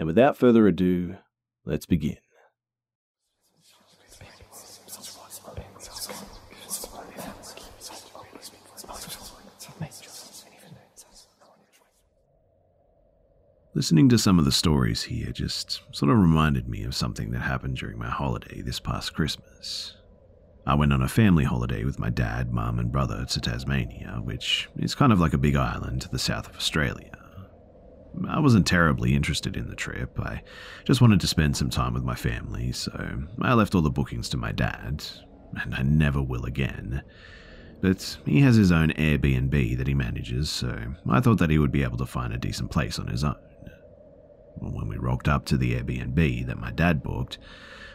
And without further ado, let's begin. Listening to some of the stories here just sort of reminded me of something that happened during my holiday this past Christmas. I went on a family holiday with my dad, mum, and brother to Tasmania, which is kind of like a big island to the south of Australia. I wasn't terribly interested in the trip. I just wanted to spend some time with my family, so I left all the bookings to my dad, and I never will again. But he has his own Airbnb that he manages, so I thought that he would be able to find a decent place on his own. When we rocked up to the Airbnb that my dad booked,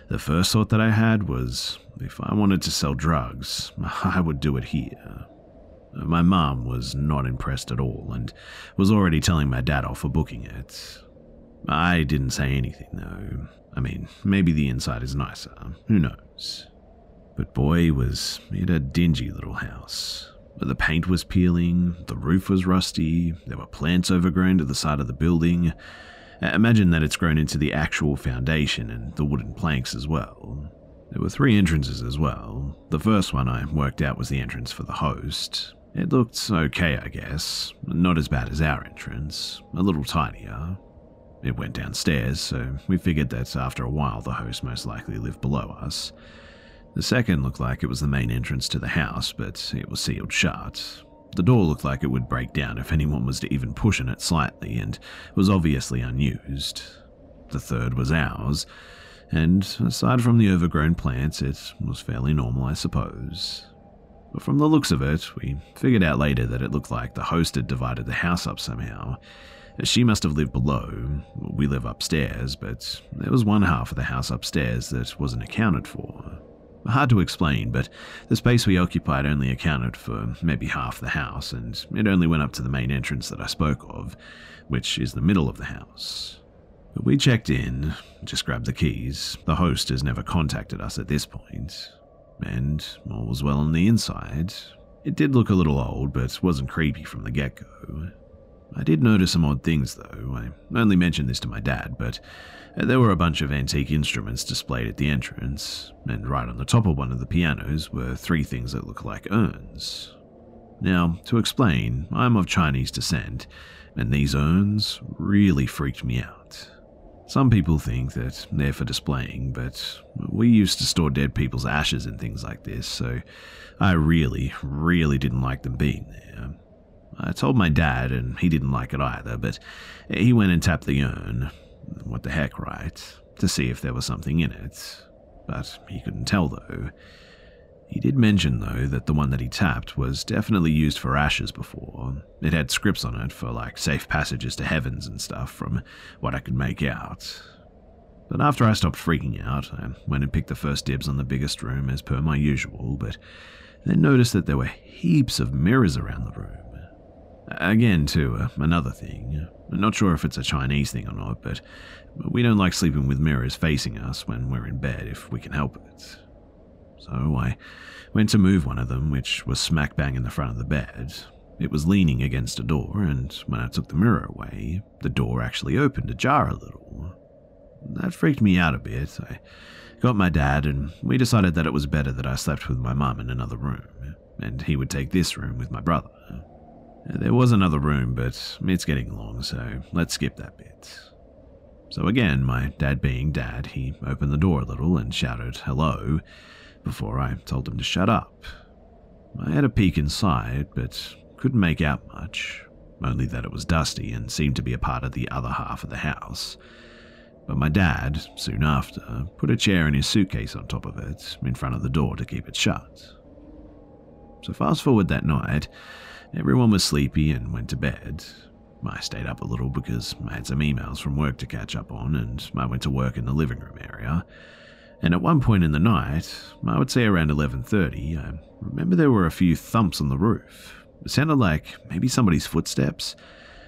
the first thought that I had was if I wanted to sell drugs, I would do it here. My mom was not impressed at all and was already telling my dad off for booking it. I didn't say anything though. I mean, maybe the inside is nicer, who knows. But boy, was it a dingy little house. The paint was peeling, the roof was rusty, there were plants overgrown to the side of the building. Imagine that it's grown into the actual foundation and the wooden planks as well. There were three entrances as well. The first one I worked out was the entrance for the host, it looked okay, I guess. Not as bad as our entrance, a little tinier. It went downstairs, so we figured that after a while the host most likely lived below us. The second looked like it was the main entrance to the house, but it was sealed shut. The door looked like it would break down if anyone was to even push on it slightly, and was obviously unused. The third was ours, and aside from the overgrown plants, it was fairly normal, I suppose. But from the looks of it, we figured out later that it looked like the host had divided the house up somehow. She must have lived below. We live upstairs, but there was one half of the house upstairs that wasn't accounted for. Hard to explain, but the space we occupied only accounted for maybe half the house, and it only went up to the main entrance that I spoke of, which is the middle of the house. We checked in, just grabbed the keys. The host has never contacted us at this point and all was well on the inside. It did look a little old, but wasn't creepy from the get go. I did notice some odd things, though. I only mentioned this to my dad, but uh, there were a bunch of antique instruments displayed at the entrance, and right on the top of one of the pianos were three things that looked like urns. Now, to explain, I'm of Chinese descent, and these urns really freaked me out. Some people think that they're for displaying, but we used to store dead people's ashes and things like this, so I really, really didn't like them being there. I told my dad, and he didn't like it either, but he went and tapped the urn. What the heck, right? To see if there was something in it. But he couldn't tell, though. He did mention, though, that the one that he tapped was definitely used for ashes before. It had scripts on it for, like, safe passages to heavens and stuff, from what I could make out. But after I stopped freaking out, I went and picked the first dibs on the biggest room as per my usual, but then noticed that there were heaps of mirrors around the room. Again, too, uh, another thing. not sure if it's a Chinese thing or not, but we don't like sleeping with mirrors facing us when we're in bed if we can help it. So I went to move one of them, which was smack bang in the front of the bed. It was leaning against a door, and when I took the mirror away, the door actually opened ajar a little. That freaked me out a bit. I got my dad, and we decided that it was better that I slept with my mum in another room, and he would take this room with my brother. There was another room, but it's getting long, so let's skip that bit. So again, my dad being dad, he opened the door a little and shouted hello before I told him to shut up. I had a peek inside, but couldn't make out much, only that it was dusty and seemed to be a part of the other half of the house. But my dad, soon after, put a chair and his suitcase on top of it in front of the door to keep it shut. So, fast forward that night, everyone was sleepy and went to bed. I stayed up a little because I had some emails from work to catch up on, and I went to work in the living room area. And at one point in the night, I would say around 11:30, I remember there were a few thumps on the roof. It sounded like maybe somebody's footsteps,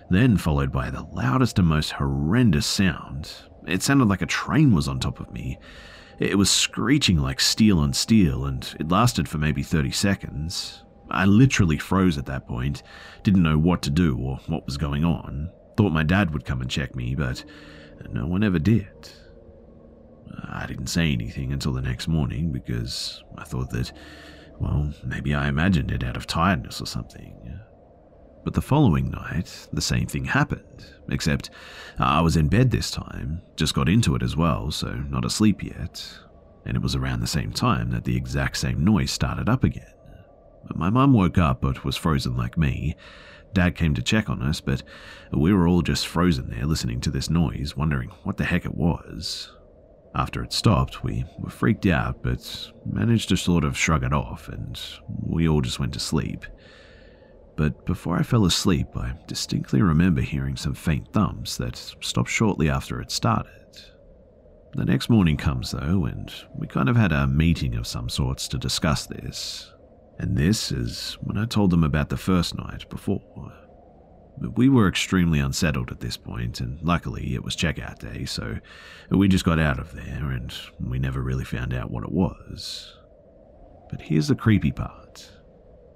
then followed by the loudest and most horrendous sound. It sounded like a train was on top of me, it was screeching like steel on steel, and it lasted for maybe 30 seconds. I literally froze at that point, didn't know what to do or what was going on. Thought my dad would come and check me, but no one ever did. I didn't say anything until the next morning because I thought that, well, maybe I imagined it out of tiredness or something. But the following night, the same thing happened, except I was in bed this time, just got into it as well, so not asleep yet. And it was around the same time that the exact same noise started up again. My mum woke up but was frozen like me. Dad came to check on us, but we were all just frozen there listening to this noise, wondering what the heck it was. After it stopped, we were freaked out, but managed to sort of shrug it off, and we all just went to sleep but before I fell asleep, I distinctly remember hearing some faint thumps that stopped shortly after it started. The next morning comes, though, and we kind of had a meeting of some sorts to discuss this. And this is when I told them about the first night before. We were extremely unsettled at this point, and luckily it was checkout day, so we just got out of there and we never really found out what it was. But here's the creepy part.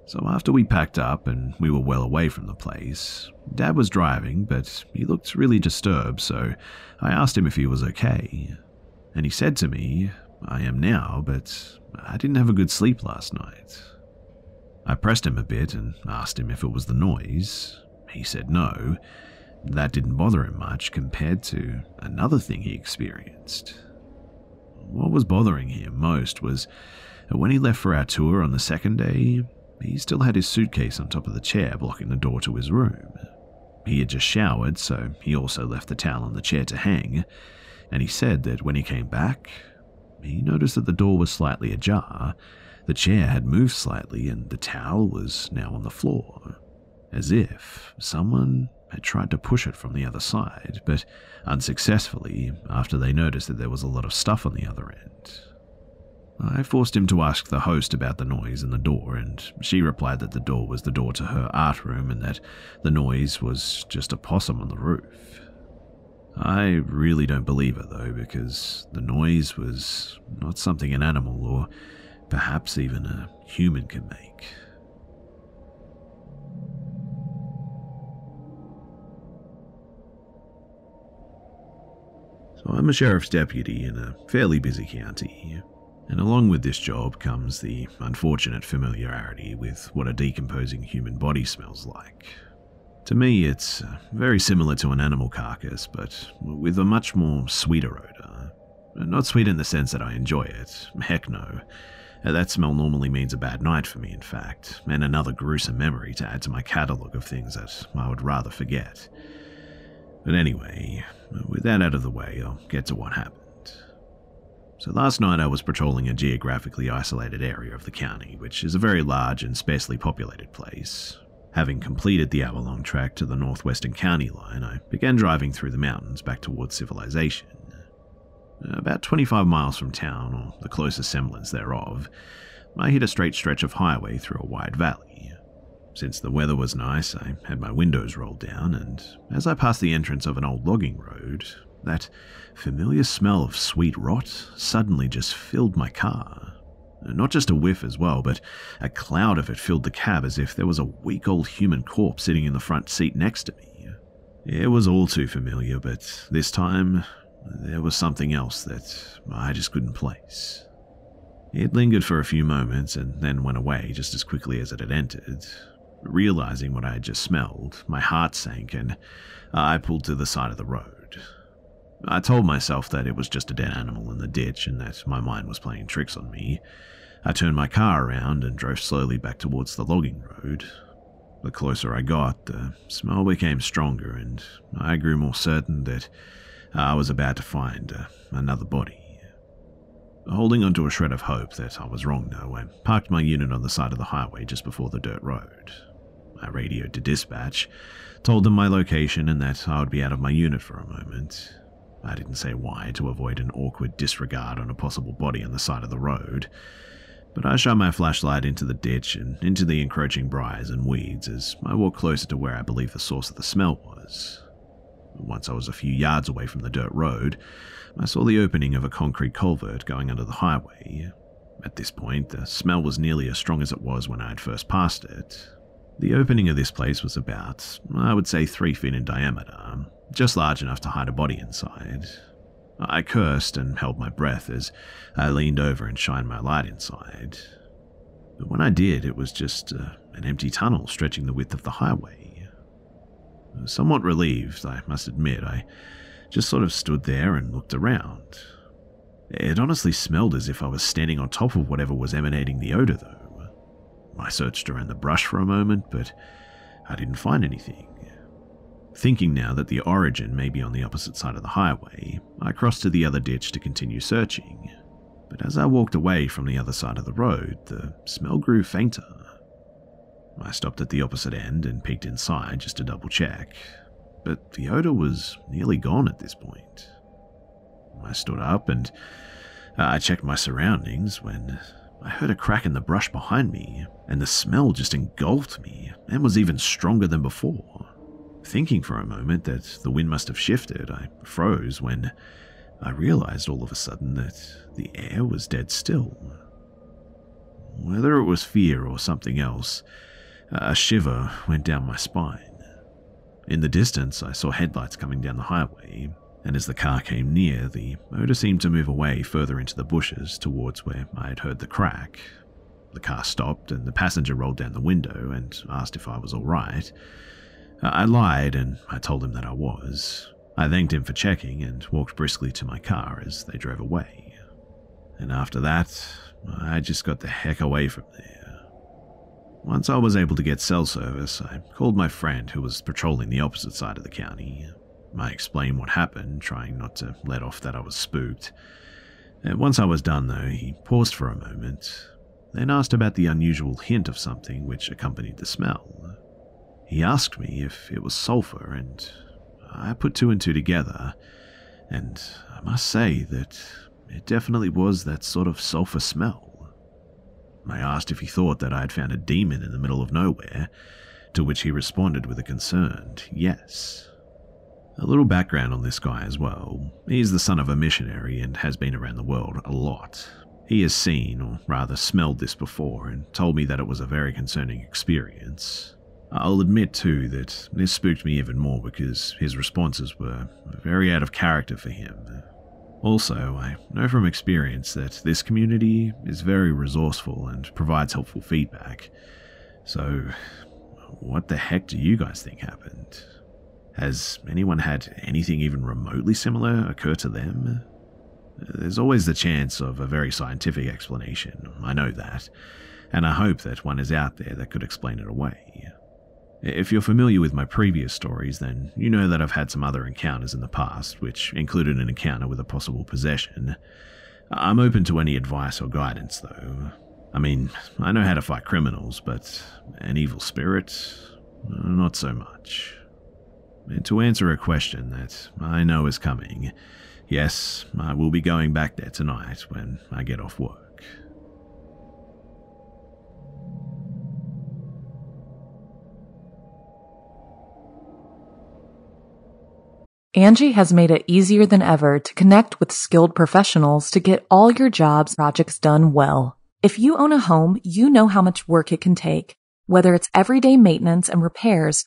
So after we packed up and we were well away from the place, Dad was driving, but he looked really disturbed, so I asked him if he was okay. And he said to me, I am now, but I didn't have a good sleep last night. I pressed him a bit and asked him if it was the noise. He said no. That didn't bother him much compared to another thing he experienced. What was bothering him most was that when he left for our tour on the second day, he still had his suitcase on top of the chair blocking the door to his room. He had just showered, so he also left the towel on the chair to hang, and he said that when he came back, he noticed that the door was slightly ajar, the chair had moved slightly, and the towel was now on the floor, as if someone had tried to push it from the other side, but unsuccessfully after they noticed that there was a lot of stuff on the other end. I forced him to ask the host about the noise in the door, and she replied that the door was the door to her art room and that the noise was just a possum on the roof. I really don't believe her though, because the noise was not something an animal or perhaps even a human can make. So I'm a sheriff's deputy in a fairly busy county. And along with this job comes the unfortunate familiarity with what a decomposing human body smells like. To me, it's uh, very similar to an animal carcass, but with a much more sweeter odour. Not sweet in the sense that I enjoy it, heck no. That smell normally means a bad night for me, in fact, and another gruesome memory to add to my catalogue of things that I would rather forget. But anyway, with that out of the way, I'll get to what happened. So last night I was patrolling a geographically isolated area of the county, which is a very large and sparsely populated place. Having completed the hour long trek to the northwestern county line, I began driving through the mountains back towards civilization. About 25 miles from town, or the closest semblance thereof, I hit a straight stretch of highway through a wide valley. Since the weather was nice, I had my windows rolled down, and as I passed the entrance of an old logging road, that familiar smell of sweet rot suddenly just filled my car. Not just a whiff as well, but a cloud of it filled the cab as if there was a weak old human corpse sitting in the front seat next to me. It was all too familiar, but this time there was something else that I just couldn't place. It lingered for a few moments and then went away just as quickly as it had entered. Realizing what I had just smelled, my heart sank and I pulled to the side of the road. I told myself that it was just a dead animal in the ditch and that my mind was playing tricks on me. I turned my car around and drove slowly back towards the logging road. The closer I got, the smell became stronger, and I grew more certain that I was about to find uh, another body. Holding onto a shred of hope that I was wrong, though, I parked my unit on the side of the highway just before the dirt road. I radioed to dispatch, told them my location and that I would be out of my unit for a moment. I didn't say why to avoid an awkward disregard on a possible body on the side of the road, but I shone my flashlight into the ditch and into the encroaching briars and weeds as I walked closer to where I believe the source of the smell was. Once I was a few yards away from the dirt road, I saw the opening of a concrete culvert going under the highway. At this point, the smell was nearly as strong as it was when I had first passed it. The opening of this place was about, I would say, three feet in diameter, just large enough to hide a body inside. I cursed and held my breath as I leaned over and shined my light inside. But when I did, it was just uh, an empty tunnel stretching the width of the highway. Somewhat relieved, I must admit, I just sort of stood there and looked around. It honestly smelled as if I was standing on top of whatever was emanating the odor, though. I searched around the brush for a moment, but I didn't find anything. Thinking now that the origin may be on the opposite side of the highway, I crossed to the other ditch to continue searching. But as I walked away from the other side of the road, the smell grew fainter. I stopped at the opposite end and peeked inside just to double check, but the odor was nearly gone at this point. I stood up and uh, I checked my surroundings when I heard a crack in the brush behind me, and the smell just engulfed me and was even stronger than before. Thinking for a moment that the wind must have shifted, I froze when I realized all of a sudden that the air was dead still. Whether it was fear or something else, a shiver went down my spine. In the distance, I saw headlights coming down the highway, and as the car came near, the motor seemed to move away further into the bushes towards where I had heard the crack. The car stopped, and the passenger rolled down the window and asked if I was all right. I lied, and I told him that I was. I thanked him for checking and walked briskly to my car as they drove away. And after that, I just got the heck away from there. Once I was able to get cell service, I called my friend who was patrolling the opposite side of the county. I explained what happened, trying not to let off that I was spooked. And once I was done, though, he paused for a moment, then asked about the unusual hint of something which accompanied the smell. He asked me if it was sulfur, and I put two and two together, and I must say that it definitely was that sort of sulfur smell. I asked if he thought that I had found a demon in the middle of nowhere, to which he responded with a concerned yes. A little background on this guy as well. He is the son of a missionary and has been around the world a lot. He has seen, or rather smelled this before, and told me that it was a very concerning experience. I'll admit too that this spooked me even more because his responses were very out of character for him. Also, I know from experience that this community is very resourceful and provides helpful feedback. So, what the heck do you guys think happened? Has anyone had anything even remotely similar occur to them? There's always the chance of a very scientific explanation, I know that, and I hope that one is out there that could explain it away. If you're familiar with my previous stories, then you know that I've had some other encounters in the past, which included an encounter with a possible possession. I'm open to any advice or guidance, though. I mean, I know how to fight criminals, but an evil spirit? Not so much. And to answer a question that I know is coming, yes, I will be going back there tonight when I get off work. Angi has made it easier than ever to connect with skilled professionals to get all your jobs projects done well. If you own a home, you know how much work it can take, whether it's everyday maintenance and repairs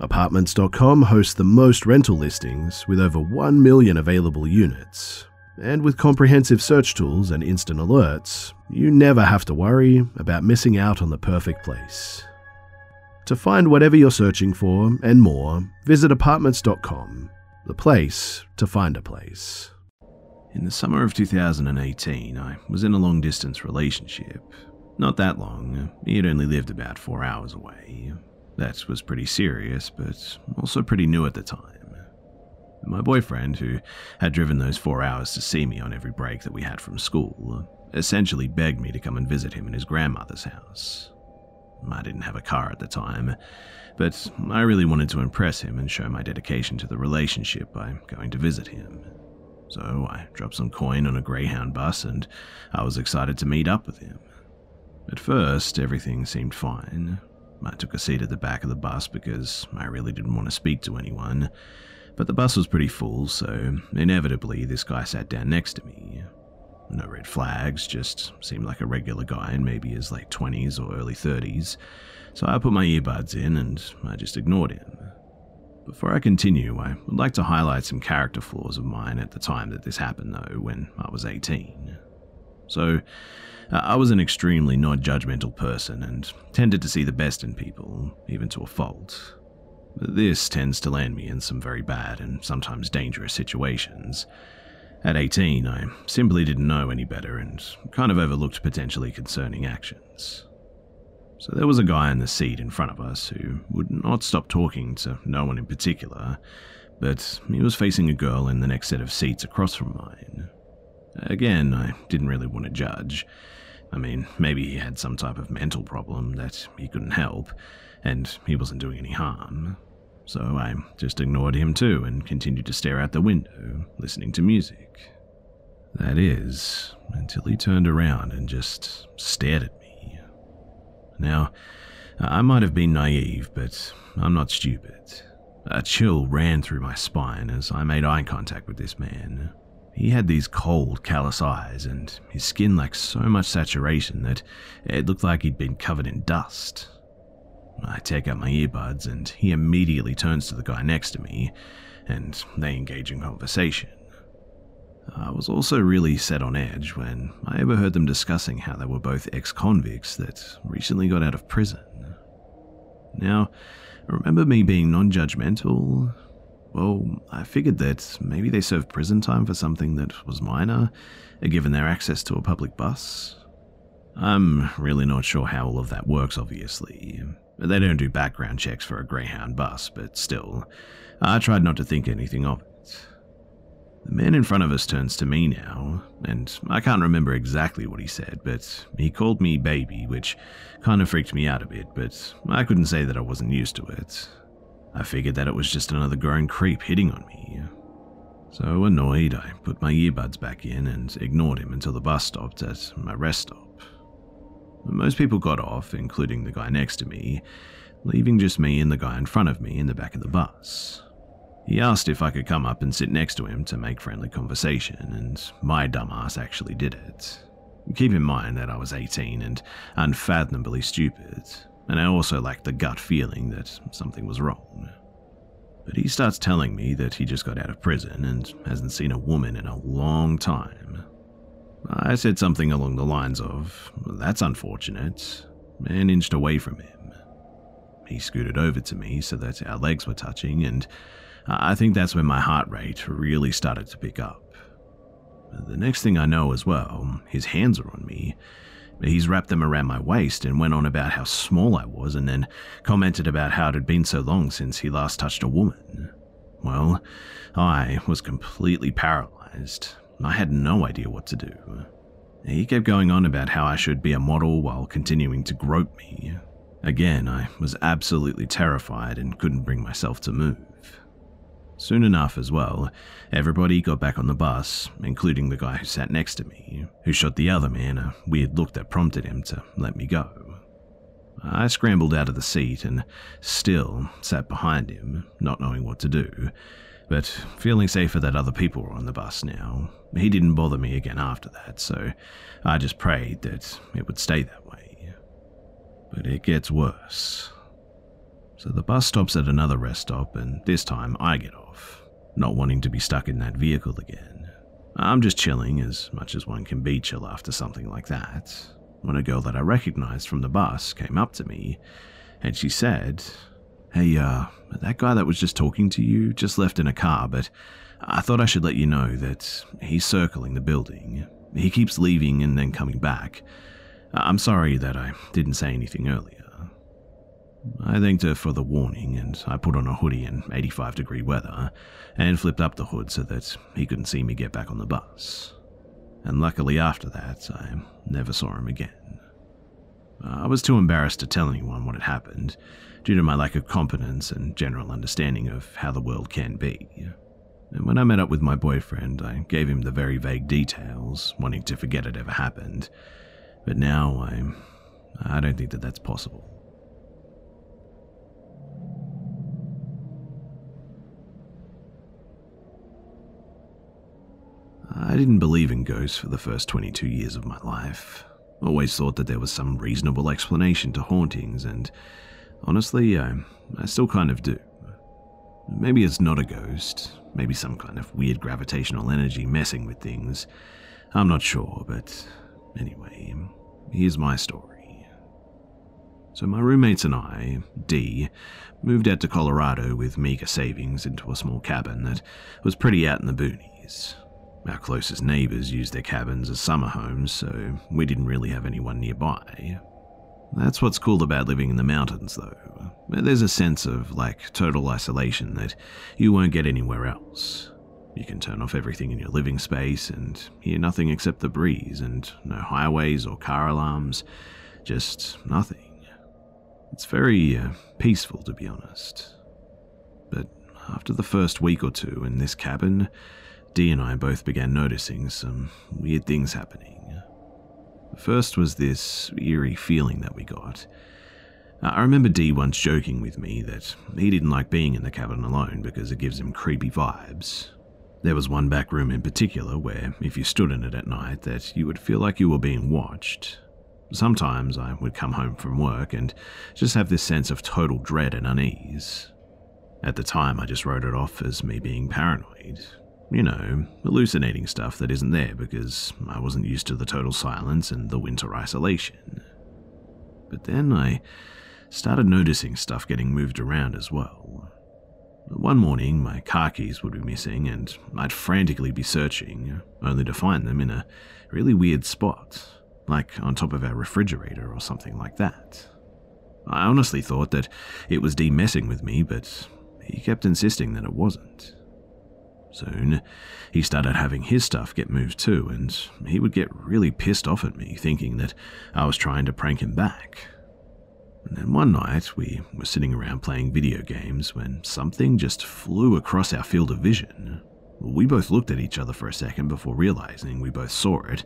Apartments.com hosts the most rental listings with over 1 million available units. And with comprehensive search tools and instant alerts, you never have to worry about missing out on the perfect place. To find whatever you're searching for and more, visit apartments.com, the place to find a place. In the summer of 2018, I was in a long distance relationship. Not that long, he had only lived about four hours away. That was pretty serious, but also pretty new at the time. My boyfriend, who had driven those four hours to see me on every break that we had from school, essentially begged me to come and visit him in his grandmother's house. I didn't have a car at the time, but I really wanted to impress him and show my dedication to the relationship by going to visit him. So I dropped some coin on a Greyhound bus and I was excited to meet up with him. At first, everything seemed fine. I took a seat at the back of the bus because I really didn't want to speak to anyone, but the bus was pretty full, so inevitably this guy sat down next to me. No red flags, just seemed like a regular guy in maybe his late 20s or early 30s, so I put my earbuds in and I just ignored him. Before I continue, I would like to highlight some character flaws of mine at the time that this happened, though, when I was 18. So, I was an extremely non judgmental person and tended to see the best in people, even to a fault. This tends to land me in some very bad and sometimes dangerous situations. At 18, I simply didn't know any better and kind of overlooked potentially concerning actions. So there was a guy in the seat in front of us who would not stop talking to no one in particular, but he was facing a girl in the next set of seats across from mine. Again, I didn't really want to judge. I mean, maybe he had some type of mental problem that he couldn't help, and he wasn't doing any harm. So I just ignored him too and continued to stare out the window, listening to music. That is, until he turned around and just stared at me. Now, I might have been naive, but I'm not stupid. A chill ran through my spine as I made eye contact with this man. He had these cold, callous eyes, and his skin lacked so much saturation that it looked like he'd been covered in dust. I take out my earbuds, and he immediately turns to the guy next to me, and they engage in conversation. I was also really set on edge when I overheard them discussing how they were both ex convicts that recently got out of prison. Now, remember me being non judgmental, well, I figured that maybe they served prison time for something that was minor, uh, given their access to a public bus. I'm really not sure how all of that works, obviously. They don't do background checks for a Greyhound bus, but still, I tried not to think anything of it. The man in front of us turns to me now, and I can't remember exactly what he said, but he called me baby, which kind of freaked me out a bit, but I couldn't say that I wasn't used to it. I figured that it was just another grown creep hitting on me. So annoyed, I put my earbuds back in and ignored him until the bus stopped at my rest stop. Most people got off, including the guy next to me, leaving just me and the guy in front of me in the back of the bus. He asked if I could come up and sit next to him to make friendly conversation, and my dumbass actually did it. Keep in mind that I was 18 and unfathomably stupid, and I also lacked the gut feeling that something was wrong. But he starts telling me that he just got out of prison and hasn't seen a woman in a long time. I said something along the lines of, That's unfortunate, and inched away from him. He scooted over to me so that our legs were touching, and I think that's when my heart rate really started to pick up. The next thing I know as well, his hands are on me. He's wrapped them around my waist and went on about how small I was and then commented about how it had been so long since he last touched a woman. Well, I was completely paralyzed. I had no idea what to do. He kept going on about how I should be a model while continuing to grope me. Again, I was absolutely terrified and couldn't bring myself to move. Soon enough, as well, everybody got back on the bus, including the guy who sat next to me, who shot the other man a weird look that prompted him to let me go. I scrambled out of the seat and still sat behind him, not knowing what to do, but feeling safer that other people were on the bus now. He didn't bother me again after that, so I just prayed that it would stay that way. But it gets worse. So the bus stops at another rest stop, and this time I get off, not wanting to be stuck in that vehicle again. I'm just chilling as much as one can be chill after something like that, when a girl that I recognized from the bus came up to me, and she said, Hey, uh, that guy that was just talking to you just left in a car, but I thought I should let you know that he's circling the building. He keeps leaving and then coming back. I'm sorry that I didn't say anything earlier. I thanked her for the warning, and I put on a hoodie in 85 degree weather and flipped up the hood so that he couldn't see me get back on the bus. And luckily, after that, I never saw him again. I was too embarrassed to tell anyone what had happened, due to my lack of competence and general understanding of how the world can be. And when I met up with my boyfriend, I gave him the very vague details, wanting to forget it ever happened. But now I. I don't think that that's possible. I didn't believe in ghosts for the first 22 years of my life. Always thought that there was some reasonable explanation to hauntings, and honestly, I, I still kind of do. Maybe it's not a ghost, maybe some kind of weird gravitational energy messing with things. I'm not sure, but anyway, here's my story. So, my roommates and I, D, moved out to Colorado with meager savings into a small cabin that was pretty out in the boonies. Our closest neighbours used their cabins as summer homes, so we didn't really have anyone nearby. That's what's cool about living in the mountains, though. There's a sense of, like, total isolation that you won't get anywhere else. You can turn off everything in your living space and hear nothing except the breeze and no highways or car alarms, just nothing. It's very uh, peaceful, to be honest. But after the first week or two in this cabin, Dee and I both began noticing some weird things happening. First was this eerie feeling that we got. Uh, I remember Dee once joking with me that he didn't like being in the cabin alone because it gives him creepy vibes. There was one back room in particular where, if you stood in it at night, that you would feel like you were being watched. Sometimes I would come home from work and just have this sense of total dread and unease. At the time, I just wrote it off as me being paranoid, you know, hallucinating stuff that isn't there because I wasn't used to the total silence and the winter isolation. But then I started noticing stuff getting moved around as well. One morning, my car keys would be missing, and I'd frantically be searching, only to find them in a really weird spot, like on top of our refrigerator or something like that. I honestly thought that it was D messing with me, but he kept insisting that it wasn't. Soon, he started having his stuff get moved too, and he would get really pissed off at me, thinking that I was trying to prank him back. And then one night, we were sitting around playing video games when something just flew across our field of vision. We both looked at each other for a second before realizing we both saw it,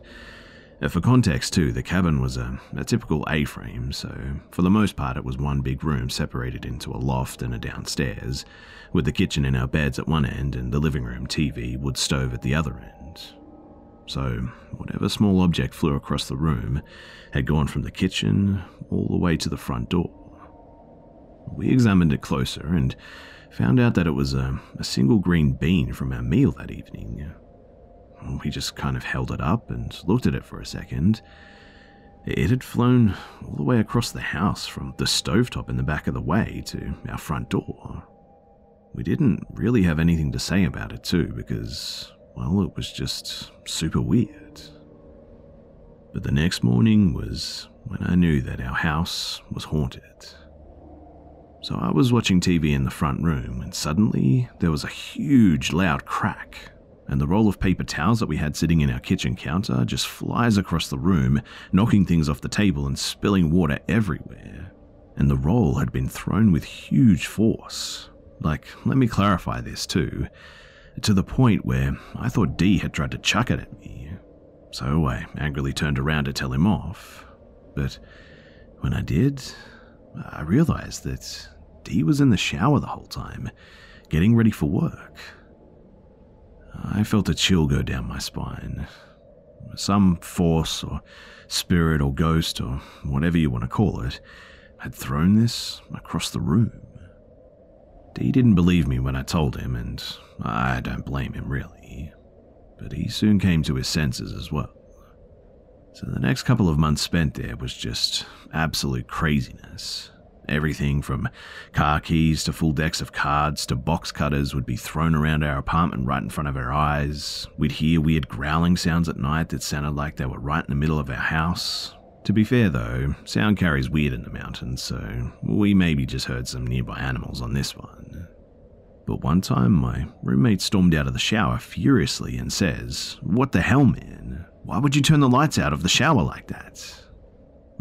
uh, for context, too, the cabin was a, a typical A frame, so for the most part it was one big room separated into a loft and a downstairs, with the kitchen and our beds at one end and the living room TV wood stove at the other end. So, whatever small object flew across the room had gone from the kitchen all the way to the front door. We examined it closer and found out that it was a, a single green bean from our meal that evening. We just kind of held it up and looked at it for a second. It had flown all the way across the house from the stovetop in the back of the way to our front door. We didn't really have anything to say about it, too, because, well, it was just super weird. But the next morning was when I knew that our house was haunted. So I was watching TV in the front room, and suddenly there was a huge, loud crack, and the roll of paper towels that we had sitting in our kitchen counter just flies across the room, knocking things off the table and spilling water everywhere. And the roll had been thrown with huge force. Like, let me clarify this too. To the point where I thought D had tried to chuck it at me. So I angrily turned around to tell him off. But when I did, I realized that D was in the shower the whole time, getting ready for work. I felt a chill go down my spine. Some force or spirit or ghost or whatever you want to call it had thrown this across the room. He didn't believe me when I told him, and I don't blame him really. But he soon came to his senses as well. So the next couple of months spent there was just absolute craziness. Everything from car keys to full decks of cards to box cutters would be thrown around our apartment right in front of our eyes. We'd hear weird growling sounds at night that sounded like they were right in the middle of our house. To be fair though, sound carries weird in the mountains, so we maybe just heard some nearby animals on this one. But one time, my roommate stormed out of the shower furiously and says, What the hell, man? Why would you turn the lights out of the shower like that?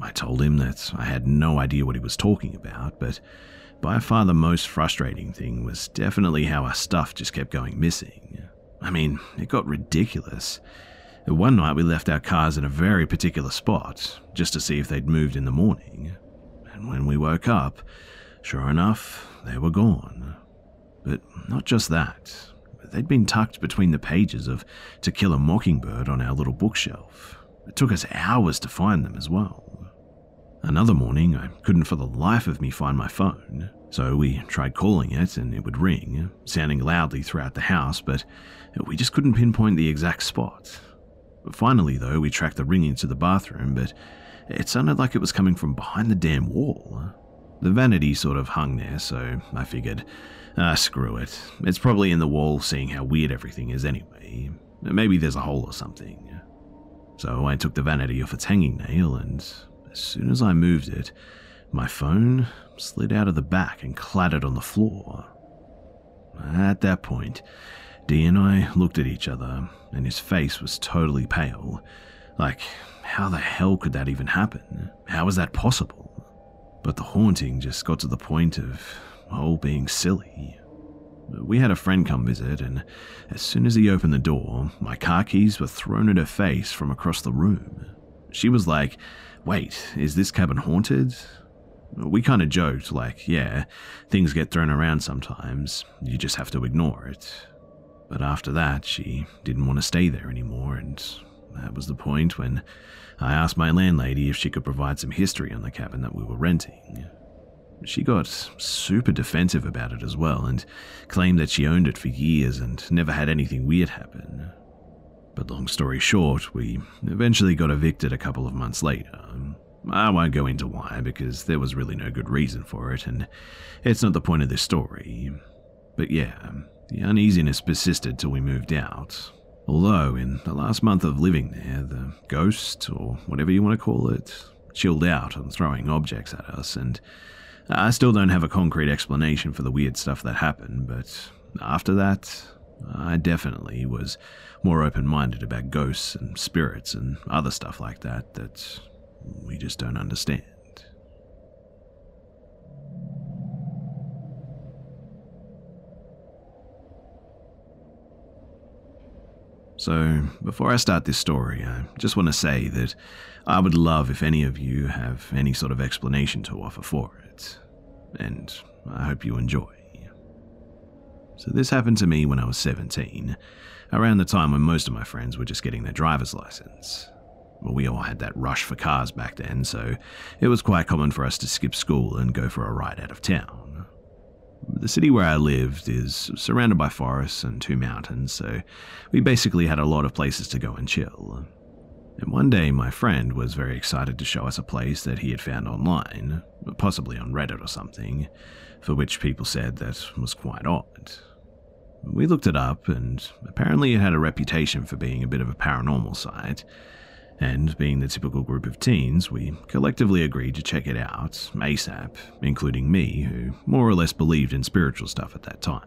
I told him that I had no idea what he was talking about, but by far the most frustrating thing was definitely how our stuff just kept going missing. I mean, it got ridiculous. One night we left our cars in a very particular spot just to see if they'd moved in the morning. And when we woke up, sure enough, they were gone. But not just that, they'd been tucked between the pages of To Kill a Mockingbird on our little bookshelf. It took us hours to find them as well. Another morning, I couldn't for the life of me find my phone, so we tried calling it and it would ring, sounding loudly throughout the house, but we just couldn't pinpoint the exact spot. Finally, though, we tracked the ringing to the bathroom, but it sounded like it was coming from behind the damn wall. The vanity sort of hung there, so I figured, ah, screw it. It's probably in the wall, seeing how weird everything is anyway. Maybe there's a hole or something. So I took the vanity off its hanging nail, and as soon as I moved it, my phone slid out of the back and clattered on the floor. At that point, D and I looked at each other, and his face was totally pale. Like, how the hell could that even happen? How was that possible? But the haunting just got to the point of, well, being silly. We had a friend come visit, and as soon as he opened the door, my car keys were thrown at her face from across the room. She was like, Wait, is this cabin haunted? We kind of joked, like, yeah, things get thrown around sometimes, you just have to ignore it. But after that, she didn't want to stay there anymore, and that was the point when I asked my landlady if she could provide some history on the cabin that we were renting. She got super defensive about it as well and claimed that she owned it for years and never had anything weird happen. But long story short, we eventually got evicted a couple of months later. I won't go into why because there was really no good reason for it, and it's not the point of this story. But yeah, the uneasiness persisted till we moved out. Although, in the last month of living there, the ghost, or whatever you want to call it, chilled out on throwing objects at us, and I still don't have a concrete explanation for the weird stuff that happened, but after that, I definitely was more open minded about ghosts and spirits and other stuff like that that we just don't understand. So, before I start this story, I just want to say that I would love if any of you have any sort of explanation to offer for it, and I hope you enjoy. So this happened to me when I was 17, around the time when most of my friends were just getting their driver's license. Well, we all had that rush for cars back then, so it was quite common for us to skip school and go for a ride out of town. The city where I lived is surrounded by forests and two mountains, so we basically had a lot of places to go and chill. And one day, my friend was very excited to show us a place that he had found online, possibly on Reddit or something, for which people said that was quite odd. We looked it up, and apparently it had a reputation for being a bit of a paranormal site. And being the typical group of teens, we collectively agreed to check it out ASAP, including me, who more or less believed in spiritual stuff at that time.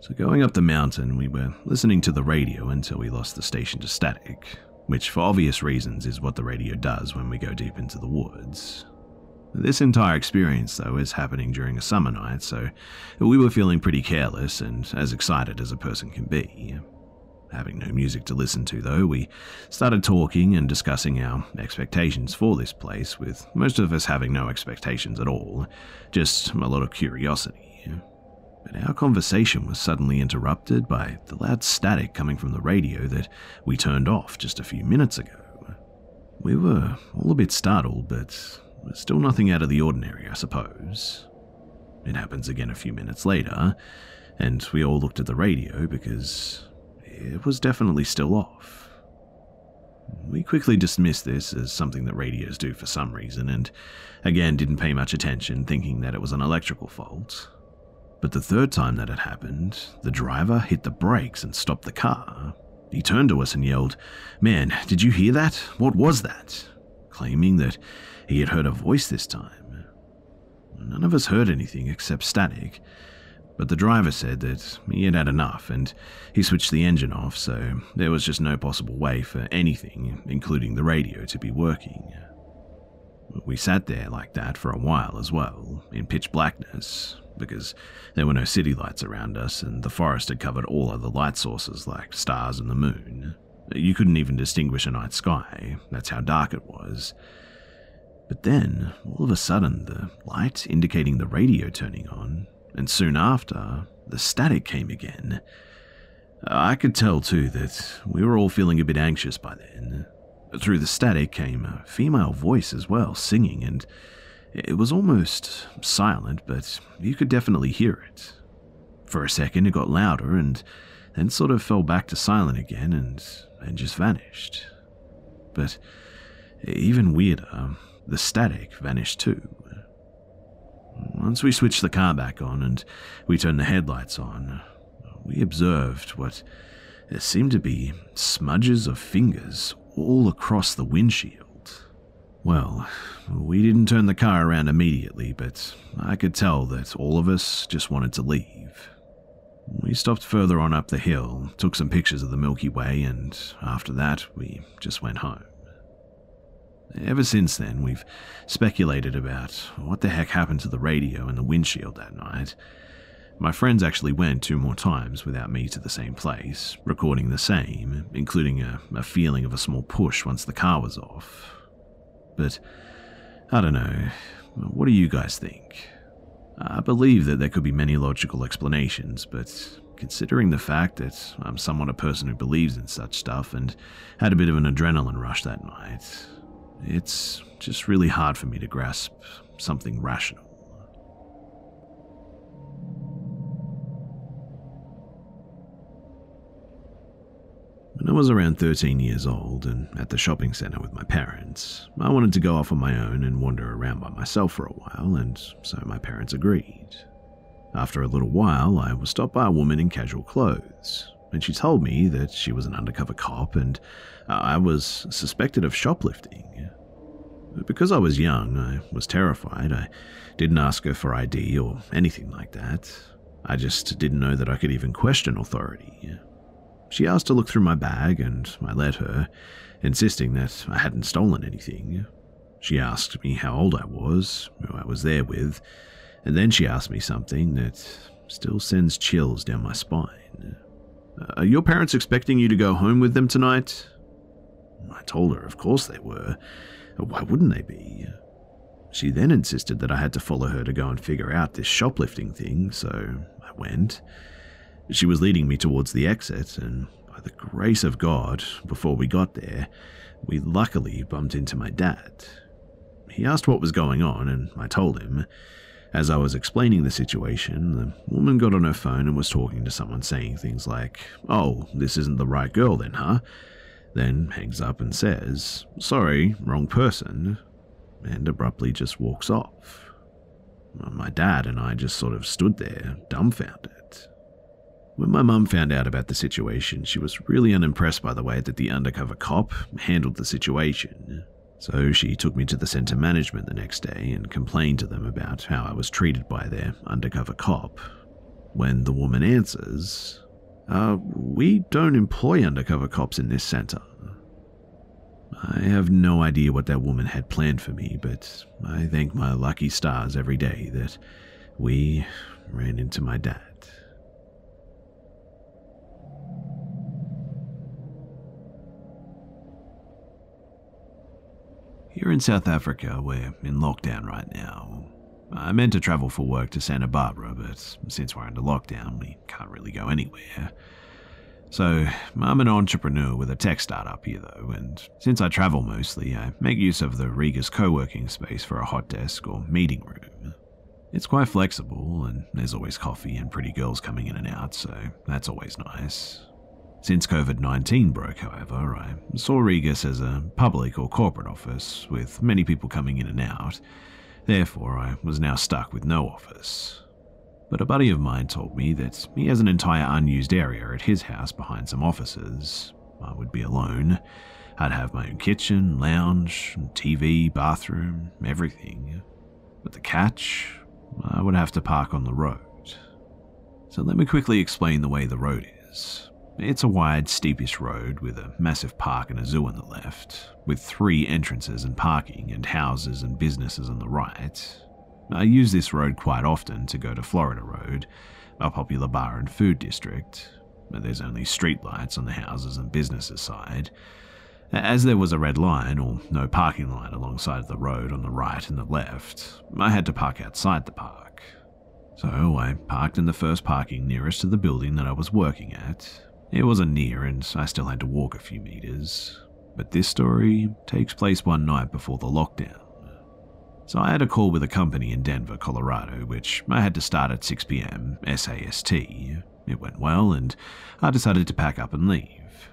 So, going up the mountain, we were listening to the radio until we lost the station to static, which, for obvious reasons, is what the radio does when we go deep into the woods. This entire experience, though, is happening during a summer night, so we were feeling pretty careless and as excited as a person can be. Having no music to listen to, though, we started talking and discussing our expectations for this place, with most of us having no expectations at all, just a lot of curiosity. But our conversation was suddenly interrupted by the loud static coming from the radio that we turned off just a few minutes ago. We were all a bit startled, but still nothing out of the ordinary, I suppose. It happens again a few minutes later, and we all looked at the radio because it was definitely still off. We quickly dismissed this as something that radios do for some reason, and again didn't pay much attention, thinking that it was an electrical fault. But the third time that it happened, the driver hit the brakes and stopped the car. He turned to us and yelled, Man, did you hear that? What was that? Claiming that he had heard a voice this time. None of us heard anything except static, but the driver said that he had had enough and he switched the engine off, so there was just no possible way for anything, including the radio, to be working. We sat there like that for a while as well, in pitch blackness, because there were no city lights around us and the forest had covered all other light sources like stars and the moon. You couldn't even distinguish a night sky, that's how dark it was. But then, all of a sudden, the light indicating the radio turning on and soon after, the static came again. I could tell too that we were all feeling a bit anxious by then. Through the static came a female voice as well, singing, and it was almost silent, but you could definitely hear it. For a second, it got louder and then sort of fell back to silent again and then just vanished. But even weirder, the static vanished too. Once we switched the car back on and we turned the headlights on, we observed what seemed to be smudges of fingers all across the windshield. Well, we didn't turn the car around immediately, but I could tell that all of us just wanted to leave. We stopped further on up the hill, took some pictures of the Milky Way, and after that, we just went home. Ever since then, we've speculated about what the heck happened to the radio and the windshield that night. My friends actually went two more times without me to the same place, recording the same, including a, a feeling of a small push once the car was off. But I don't know. What do you guys think? I believe that there could be many logical explanations, but considering the fact that I'm somewhat a person who believes in such stuff and had a bit of an adrenaline rush that night, it's just really hard for me to grasp something rational. When I was around 13 years old and at the shopping centre with my parents, I wanted to go off on my own and wander around by myself for a while, and so my parents agreed. After a little while, I was stopped by a woman in casual clothes, and she told me that she was an undercover cop and uh, I was suspected of shoplifting. Because I was young, I was terrified. I didn't ask her for ID or anything like that. I just didn't know that I could even question authority. She asked to look through my bag, and I let her, insisting that I hadn't stolen anything. She asked me how old I was, who I was there with, and then she asked me something that still sends chills down my spine. Uh, are your parents expecting you to go home with them tonight? I told her, of course they were. Uh, why wouldn't they be? She then insisted that I had to follow her to go and figure out this shoplifting thing, so I went. She was leading me towards the exit, and by the grace of God, before we got there, we luckily bumped into my dad. He asked what was going on, and I told him. As I was explaining the situation, the woman got on her phone and was talking to someone saying things like, Oh, this isn't the right girl then, huh? Then hangs up and says, Sorry, wrong person, and abruptly just walks off. My dad and I just sort of stood there, dumbfounded. When my mum found out about the situation, she was really unimpressed by the way that the undercover cop handled the situation. So she took me to the centre management the next day and complained to them about how I was treated by their undercover cop. When the woman answers, uh, we don't employ undercover cops in this centre. I have no idea what that woman had planned for me, but I thank my lucky stars every day that we ran into my dad. Here in South Africa, we're in lockdown right now. I meant to travel for work to Santa Barbara, but since we're under lockdown, we can't really go anywhere. So, I'm an entrepreneur with a tech startup here, though, and since I travel mostly, I make use of the Regus co working space for a hot desk or meeting room. It's quite flexible, and there's always coffee and pretty girls coming in and out, so that's always nice. Since COVID 19 broke, however, I saw Regus as a public or corporate office, with many people coming in and out. Therefore, I was now stuck with no office. But a buddy of mine told me that he has an entire unused area at his house behind some offices. I would be alone. I'd have my own kitchen, lounge, TV, bathroom, everything. But the catch? I would have to park on the road. So let me quickly explain the way the road is. It's a wide, steepish road with a massive park and a zoo on the left, with three entrances and parking and houses and businesses on the right. I use this road quite often to go to Florida Road, a popular bar and food district, but there's only streetlights on the houses and businesses side. As there was a red line or no parking line alongside the road on the right and the left, I had to park outside the park. So I parked in the first parking nearest to the building that I was working at, it wasn't near, and I still had to walk a few meters. But this story takes place one night before the lockdown. So I had a call with a company in Denver, Colorado, which I had to start at 6 pm SAST. It went well, and I decided to pack up and leave.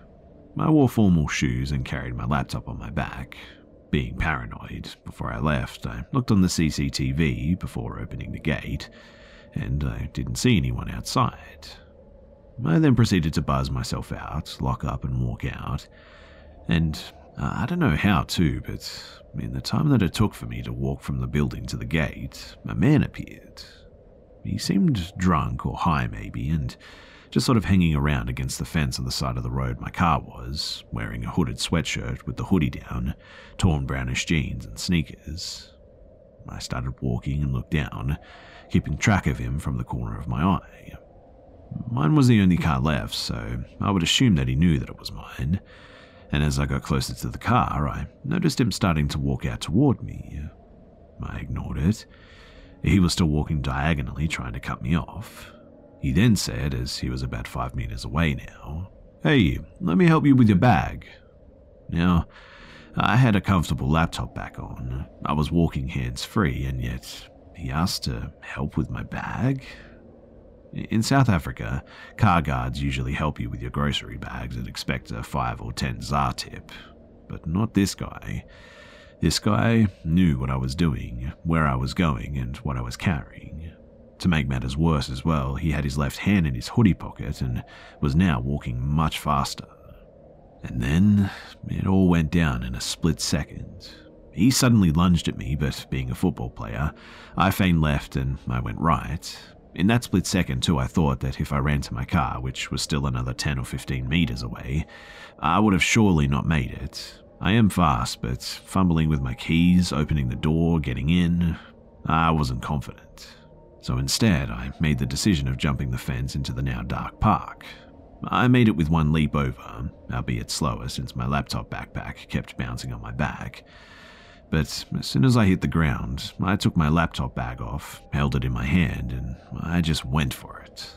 I wore formal shoes and carried my laptop on my back. Being paranoid, before I left, I looked on the CCTV before opening the gate, and I didn't see anyone outside. I then proceeded to buzz myself out, lock up, and walk out. And uh, I don't know how to, but in the time that it took for me to walk from the building to the gate, a man appeared. He seemed drunk or high, maybe, and just sort of hanging around against the fence on the side of the road my car was, wearing a hooded sweatshirt with the hoodie down, torn brownish jeans, and sneakers. I started walking and looked down, keeping track of him from the corner of my eye. Mine was the only car left, so I would assume that he knew that it was mine. And as I got closer to the car, I noticed him starting to walk out toward me. I ignored it. He was still walking diagonally, trying to cut me off. He then said, as he was about five meters away now, Hey, let me help you with your bag. Now, I had a comfortable laptop back on. I was walking hands free, and yet he asked to help with my bag? In South Africa, car guards usually help you with your grocery bags and expect a 5 or 10 ZAR tip. But not this guy. This guy knew what I was doing, where I was going, and what I was carrying. To make matters worse as well, he had his left hand in his hoodie pocket and was now walking much faster. And then it all went down in a split second. He suddenly lunged at me, but being a football player, I feigned left and I went right, in that split second, too, I thought that if I ran to my car, which was still another 10 or 15 meters away, I would have surely not made it. I am fast, but fumbling with my keys, opening the door, getting in, I wasn't confident. So instead, I made the decision of jumping the fence into the now dark park. I made it with one leap over, albeit slower since my laptop backpack kept bouncing on my back, but as soon as I hit the ground, I took my laptop bag off, held it in my hand, and I just went for it.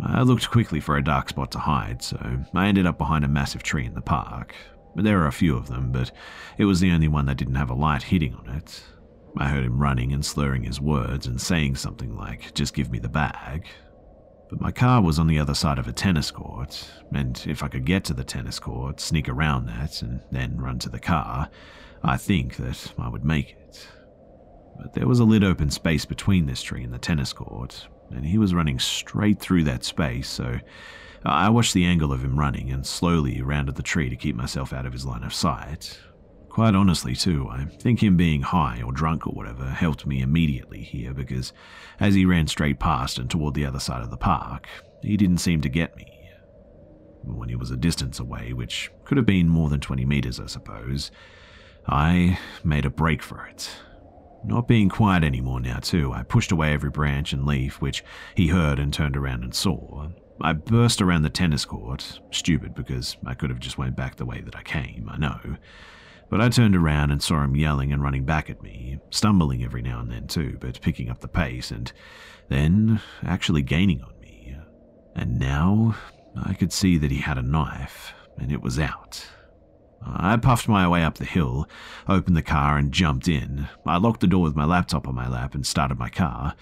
I looked quickly for a dark spot to hide, so I ended up behind a massive tree in the park. There are a few of them, but it was the only one that didn't have a light hitting on it. I heard him running and slurring his words and saying something like, just give me the bag. But my car was on the other side of a tennis court, and if I could get to the tennis court, sneak around that, and then run to the car, I think that I would make it. But there was a lit open space between this tree and the tennis court, and he was running straight through that space, so I watched the angle of him running and slowly rounded the tree to keep myself out of his line of sight. Quite honestly, too, I think him being high or drunk or whatever helped me immediately here because as he ran straight past and toward the other side of the park, he didn't seem to get me. When he was a distance away, which could have been more than 20 meters, I suppose, I made a break for it. Not being quiet anymore now, too, I pushed away every branch and leaf which he heard and turned around and saw. I burst around the tennis court, stupid because I could have just went back the way that I came, I know. But I turned around and saw him yelling and running back at me, stumbling every now and then too, but picking up the pace and then actually gaining on me. And now I could see that he had a knife, and it was out. I puffed my way up the hill, opened the car, and jumped in. I locked the door with my laptop on my lap and started my car.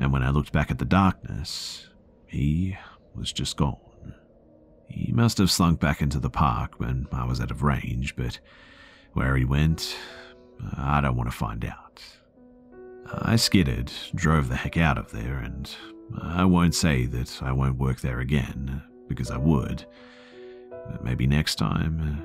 And when I looked back at the darkness, he was just gone. He must have slunk back into the park when I was out of range, but where he went, I don't want to find out. I skidded, drove the heck out of there, and I won't say that I won't work there again, because I would. Maybe next time,